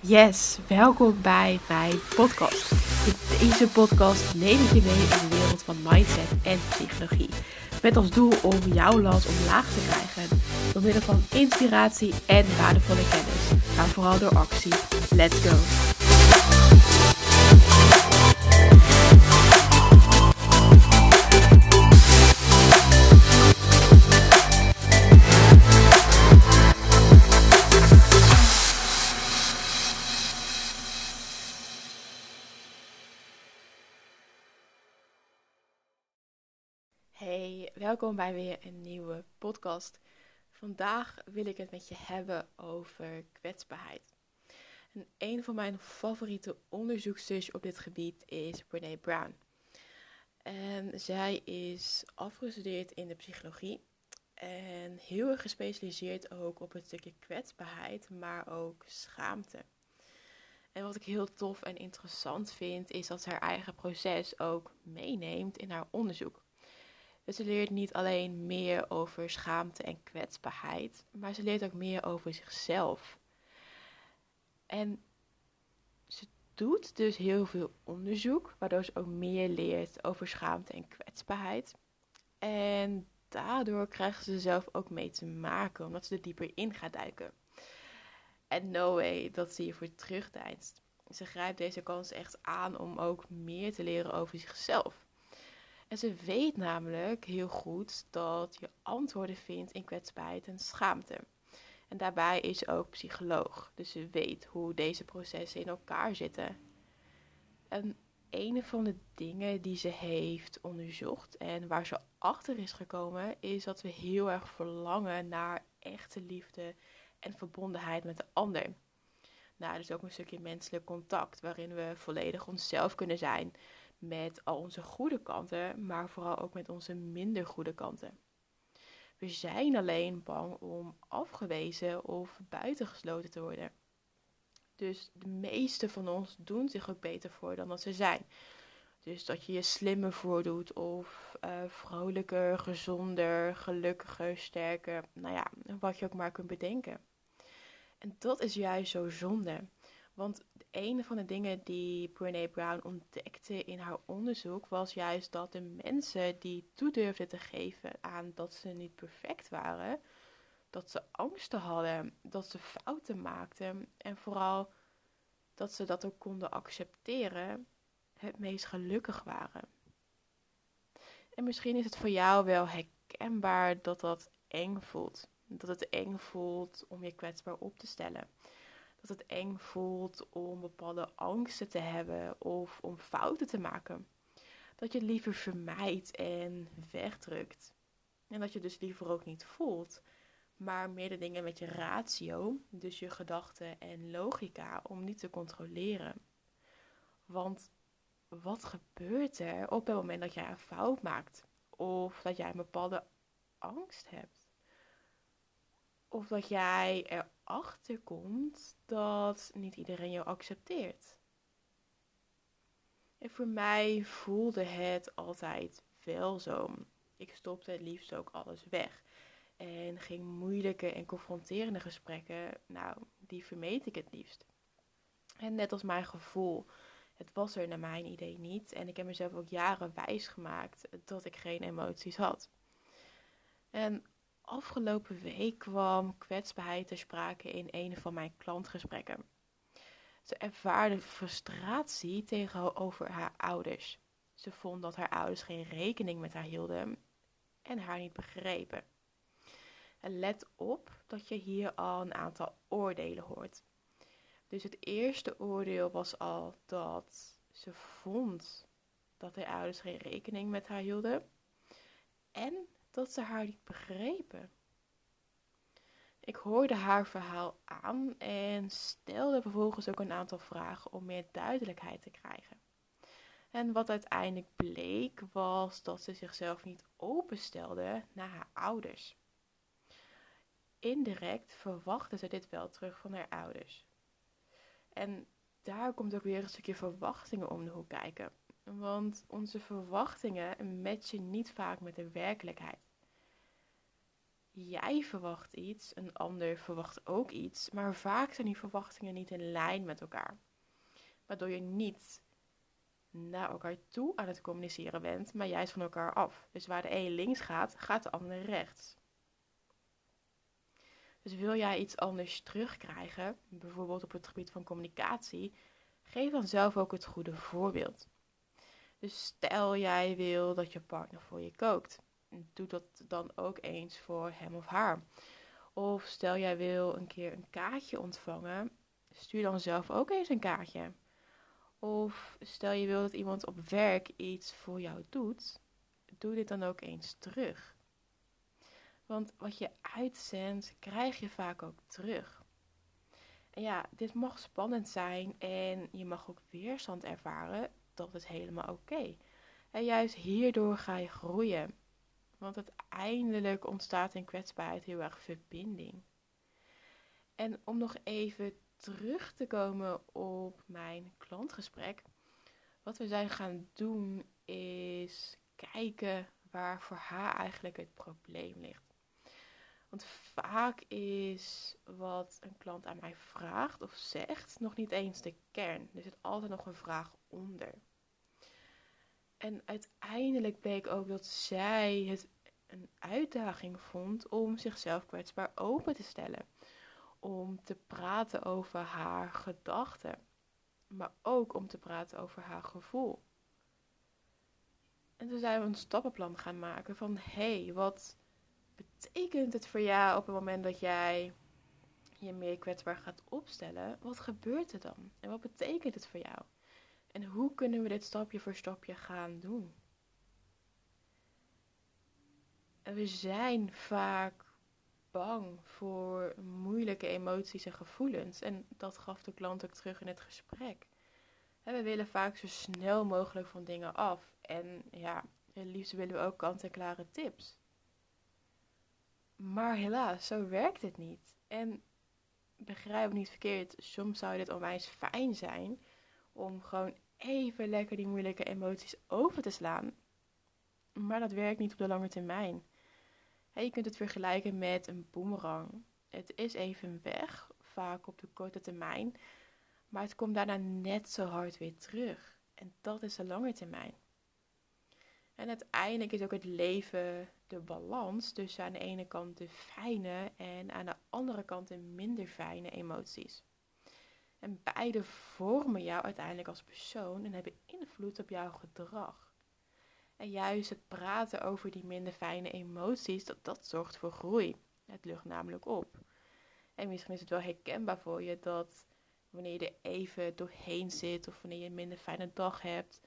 Yes, welkom bij mijn podcast. In deze podcast neem ik je mee in de wereld van mindset en psychologie. Met als doel om jouw last omlaag te krijgen. Door middel van inspiratie en waardevolle kennis. Maar vooral door actie. Let's go! Welkom bij weer een nieuwe podcast. Vandaag wil ik het met je hebben over kwetsbaarheid. En een van mijn favoriete onderzoeksters op dit gebied is Brene Brown. En zij is afgestudeerd in de psychologie en heel erg gespecialiseerd ook op het stukje kwetsbaarheid, maar ook schaamte. En wat ik heel tof en interessant vind, is dat ze haar eigen proces ook meeneemt in haar onderzoek. Dus ze leert niet alleen meer over schaamte en kwetsbaarheid, maar ze leert ook meer over zichzelf. En ze doet dus heel veel onderzoek, waardoor ze ook meer leert over schaamte en kwetsbaarheid. En daardoor krijgt ze zelf ook mee te maken, omdat ze er dieper in gaat duiken. En no way dat ze hiervoor terugdeinst. Ze grijpt deze kans echt aan om ook meer te leren over zichzelf. En ze weet namelijk heel goed dat je antwoorden vindt in kwetsbaarheid en schaamte. En daarbij is ze ook psycholoog, dus ze weet hoe deze processen in elkaar zitten. En een van de dingen die ze heeft onderzocht en waar ze achter is gekomen, is dat we heel erg verlangen naar echte liefde en verbondenheid met de ander. Nou, dus ook een stukje menselijk contact waarin we volledig onszelf kunnen zijn met al onze goede kanten, maar vooral ook met onze minder goede kanten. We zijn alleen bang om afgewezen of buitengesloten te worden. Dus de meeste van ons doen zich ook beter voor dan dat ze zijn. Dus dat je je slimmer voordoet of uh, vrolijker, gezonder, gelukkiger, sterker. Nou ja, wat je ook maar kunt bedenken. En dat is juist zo zonde. Want een van de dingen die Brene Brown ontdekte in haar onderzoek was juist dat de mensen die toedurfden te geven aan dat ze niet perfect waren, dat ze angsten hadden, dat ze fouten maakten en vooral dat ze dat ook konden accepteren, het meest gelukkig waren. En misschien is het voor jou wel herkenbaar dat dat eng voelt. Dat het eng voelt om je kwetsbaar op te stellen dat het eng voelt om bepaalde angsten te hebben of om fouten te maken. Dat je het liever vermijdt en wegdrukt. En dat je dus liever ook niet voelt, maar meer de dingen met je ratio, dus je gedachten en logica, om niet te controleren. Want wat gebeurt er op het moment dat jij een fout maakt? Of dat jij een bepaalde angst hebt? Of dat jij erachter komt dat niet iedereen jou accepteert. En voor mij voelde het altijd wel zo. Ik stopte het liefst ook alles weg. En ging moeilijke en confronterende gesprekken, nou, die vermeed ik het liefst. En net als mijn gevoel, het was er naar mijn idee niet. En ik heb mezelf ook jaren wijs gemaakt dat ik geen emoties had. En afgelopen week kwam kwetsbaarheid ter sprake in een van mijn klantgesprekken. Ze ervaarde frustratie tegenover haar ouders. Ze vond dat haar ouders geen rekening met haar hielden en haar niet begrepen. En let op dat je hier al een aantal oordelen hoort. Dus het eerste oordeel was al dat ze vond dat haar ouders geen rekening met haar hielden. En dat ze haar niet begrepen. Ik hoorde haar verhaal aan en stelde vervolgens ook een aantal vragen om meer duidelijkheid te krijgen. En wat uiteindelijk bleek was dat ze zichzelf niet openstelde naar haar ouders. Indirect verwachtte ze dit wel terug van haar ouders. En daar komt ook weer een stukje verwachtingen om de hoek kijken. Want onze verwachtingen matchen niet vaak met de werkelijkheid Jij verwacht iets, een ander verwacht ook iets, maar vaak zijn die verwachtingen niet in lijn met elkaar. Waardoor je niet naar elkaar toe aan het communiceren bent, maar juist van elkaar af. Dus waar de een links gaat, gaat de ander rechts. Dus wil jij iets anders terugkrijgen, bijvoorbeeld op het gebied van communicatie, geef dan zelf ook het goede voorbeeld. Dus stel jij wil dat je partner voor je kookt, doe dat dan ook eens voor hem of haar. Of stel jij wil een keer een kaartje ontvangen, stuur dan zelf ook eens een kaartje. Of stel je wil dat iemand op werk iets voor jou doet, doe dit dan ook eens terug. Want wat je uitzendt, krijg je vaak ook terug. En ja, dit mag spannend zijn en je mag ook weerstand ervaren. Dat is helemaal oké. En juist hierdoor ga je groeien. Want uiteindelijk ontstaat in kwetsbaarheid heel erg verbinding. En om nog even terug te komen op mijn klantgesprek. Wat we zijn gaan doen is kijken waar voor haar eigenlijk het probleem ligt. Want vaak is wat een klant aan mij vraagt of zegt nog niet eens de kern. Er zit altijd nog een vraag onder. En uiteindelijk bleek ook dat zij het een uitdaging vond om zichzelf kwetsbaar open te stellen. Om te praten over haar gedachten, maar ook om te praten over haar gevoel. En toen zijn we een stappenplan gaan maken van hé, hey, wat betekent het voor jou op het moment dat jij je meer kwetsbaar gaat opstellen? Wat gebeurt er dan? En wat betekent het voor jou? En hoe kunnen we dit stapje voor stapje gaan doen? En we zijn vaak bang voor moeilijke emoties en gevoelens. En dat gaf de klant ook terug in het gesprek. We willen vaak zo snel mogelijk van dingen af. En ja, het liefst willen we ook kant-en-klare tips. Maar helaas, zo werkt het niet. En begrijp me niet verkeerd, soms zou dit onwijs fijn zijn om gewoon even lekker die moeilijke emoties over te slaan. Maar dat werkt niet op de lange termijn. je kunt het vergelijken met een boemerang. Het is even weg, vaak op de korte termijn, maar het komt daarna net zo hard weer terug. En dat is de lange termijn. En uiteindelijk is ook het leven de balans tussen aan de ene kant de fijne en aan de andere kant de minder fijne emoties. En beide vormen jou uiteindelijk als persoon en hebben invloed op jouw gedrag. En juist het praten over die minder fijne emoties, dat, dat zorgt voor groei. Het lucht namelijk op. En misschien is het wel herkenbaar voor je dat wanneer je er even doorheen zit of wanneer je een minder fijne dag hebt,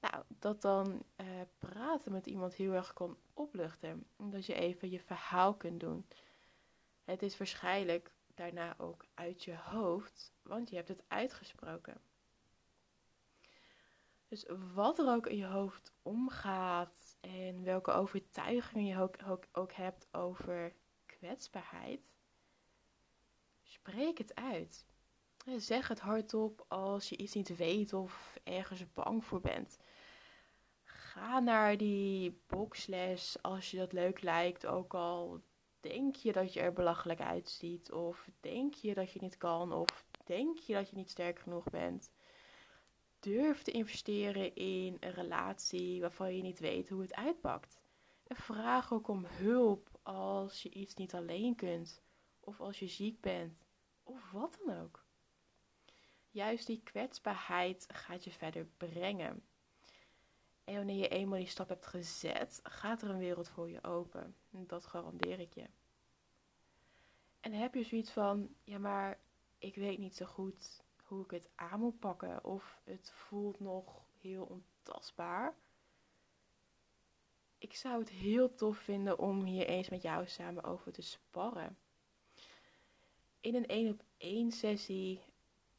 nou, dat dan uh, praten met iemand heel erg kan opluchten. Dat je even je verhaal kunt doen. Het is waarschijnlijk daarna ook uit je hoofd, want je hebt het uitgesproken. Dus wat er ook in je hoofd omgaat en welke overtuigingen je ook, ook, ook hebt over kwetsbaarheid, spreek het uit. Zeg het hardop als je iets niet weet of ergens bang voor bent. Ga naar die boxles als je dat leuk lijkt, ook al denk je dat je er belachelijk uitziet, of denk je dat je niet kan, of denk je dat je niet sterk genoeg bent. Durf te investeren in een relatie waarvan je niet weet hoe het uitpakt. En vraag ook om hulp als je iets niet alleen kunt, of als je ziek bent, of wat dan ook. Juist die kwetsbaarheid gaat je verder brengen. En wanneer je eenmaal die stap hebt gezet, gaat er een wereld voor je open. En dat garandeer ik je. En heb je zoiets van, ja maar ik weet niet zo goed hoe ik het aan moet pakken. Of het voelt nog heel ontastbaar. Ik zou het heel tof vinden om hier eens met jou samen over te sparren. In een één op één sessie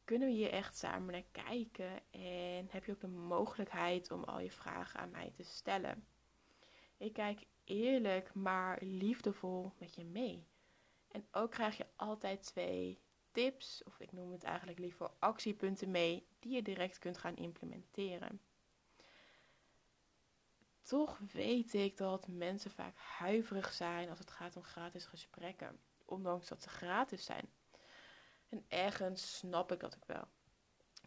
kunnen we hier echt samen naar kijken en heb je ook de mogelijkheid om al je vragen aan mij te stellen. Ik kijk eerlijk maar liefdevol met je mee. En ook krijg je altijd twee tips, of ik noem het eigenlijk liever actiepunten mee, die je direct kunt gaan implementeren. toch weet ik dat mensen vaak huiverig zijn als het gaat om gratis gesprekken, ondanks dat ze gratis zijn. En ergens snap ik dat ook wel.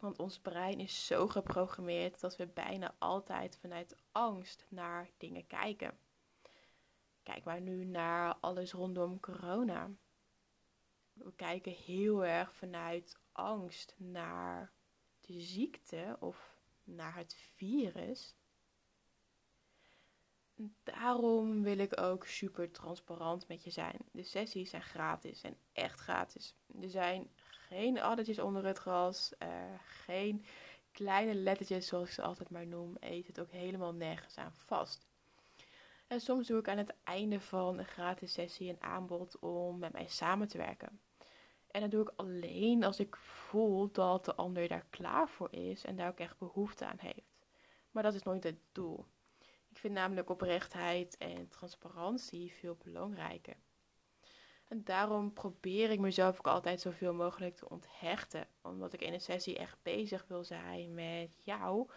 Want ons brein is zo geprogrammeerd dat we bijna altijd vanuit angst naar dingen kijken. Kijk maar nu naar alles rondom corona. We kijken heel erg vanuit angst naar de ziekte of naar het virus. Daarom wil ik ook super transparant met je zijn. De sessies zijn gratis en echt gratis. Er zijn geen addertjes onder het gras, uh, geen kleine lettertjes zoals ik ze altijd maar noem. Eet het ook helemaal nergens aan vast. En soms doe ik aan het einde van een gratis sessie een aanbod om met mij samen te werken. En dat doe ik alleen als ik voel dat de ander daar klaar voor is en daar ook echt behoefte aan heeft. Maar dat is nooit het doel. Ik vind namelijk oprechtheid en transparantie veel belangrijker. En daarom probeer ik mezelf ook altijd zoveel mogelijk te onthechten. Omdat ik in een sessie echt bezig wil zijn met jou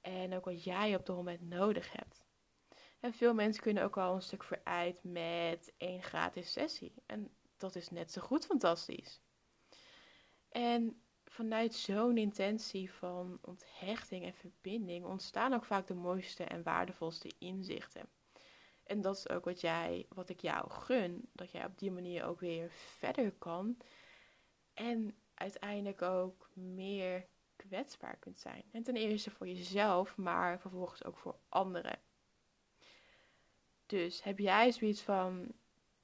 en ook wat jij op het moment nodig hebt. En veel mensen kunnen ook al een stuk vooruit met één gratis sessie. En dat is net zo goed fantastisch. En vanuit zo'n intentie van onthechting en verbinding ontstaan ook vaak de mooiste en waardevolste inzichten. En dat is ook wat, jij, wat ik jou gun. Dat jij op die manier ook weer verder kan. En uiteindelijk ook meer kwetsbaar kunt zijn. En ten eerste voor jezelf, maar vervolgens ook voor anderen. Dus heb jij zoiets van: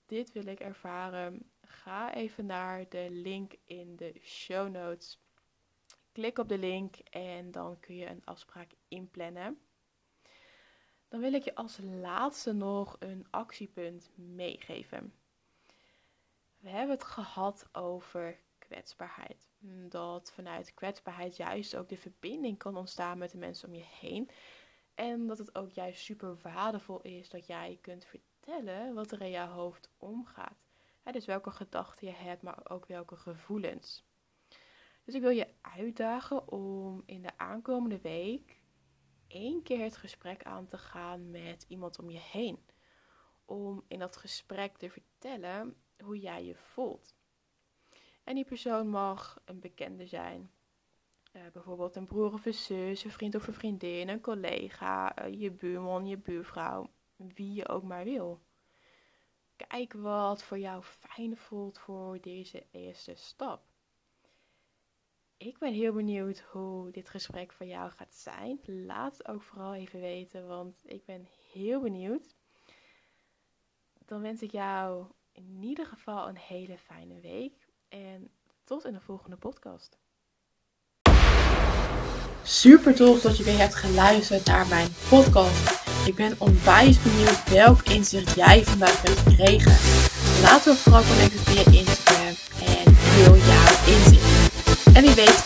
dit wil ik ervaren? Ga even naar de link in de show notes. Klik op de link en dan kun je een afspraak inplannen. Dan wil ik je als laatste nog een actiepunt meegeven. We hebben het gehad over kwetsbaarheid. Dat vanuit kwetsbaarheid juist ook de verbinding kan ontstaan met de mensen om je heen. En dat het ook juist super waardevol is dat jij kunt vertellen wat er in jouw hoofd omgaat. dus welke gedachten je hebt, maar ook welke gevoelens. Dus ik wil je uitdagen om in de aankomende week één keer het gesprek aan te gaan met iemand om je heen. Om in dat gesprek te vertellen hoe jij je voelt. En die persoon mag een bekende zijn. Uh, bijvoorbeeld een broer of een zus, een vriend of een vriendin, een collega, uh, je buurman, je buurvrouw, wie je ook maar wil. Kijk wat voor jou fijn voelt voor deze eerste stap. Ik ben heel benieuwd hoe dit gesprek voor jou gaat zijn. Laat het ook vooral even weten, want ik ben heel benieuwd. Dan wens ik jou in ieder geval een hele fijne week en tot in de volgende podcast. Super tof dat je weer hebt geluisterd naar mijn podcast. Ik ben onwijs benieuwd welk inzicht jij vandaag hebt gekregen. Laten we vooral connecten via Instagram en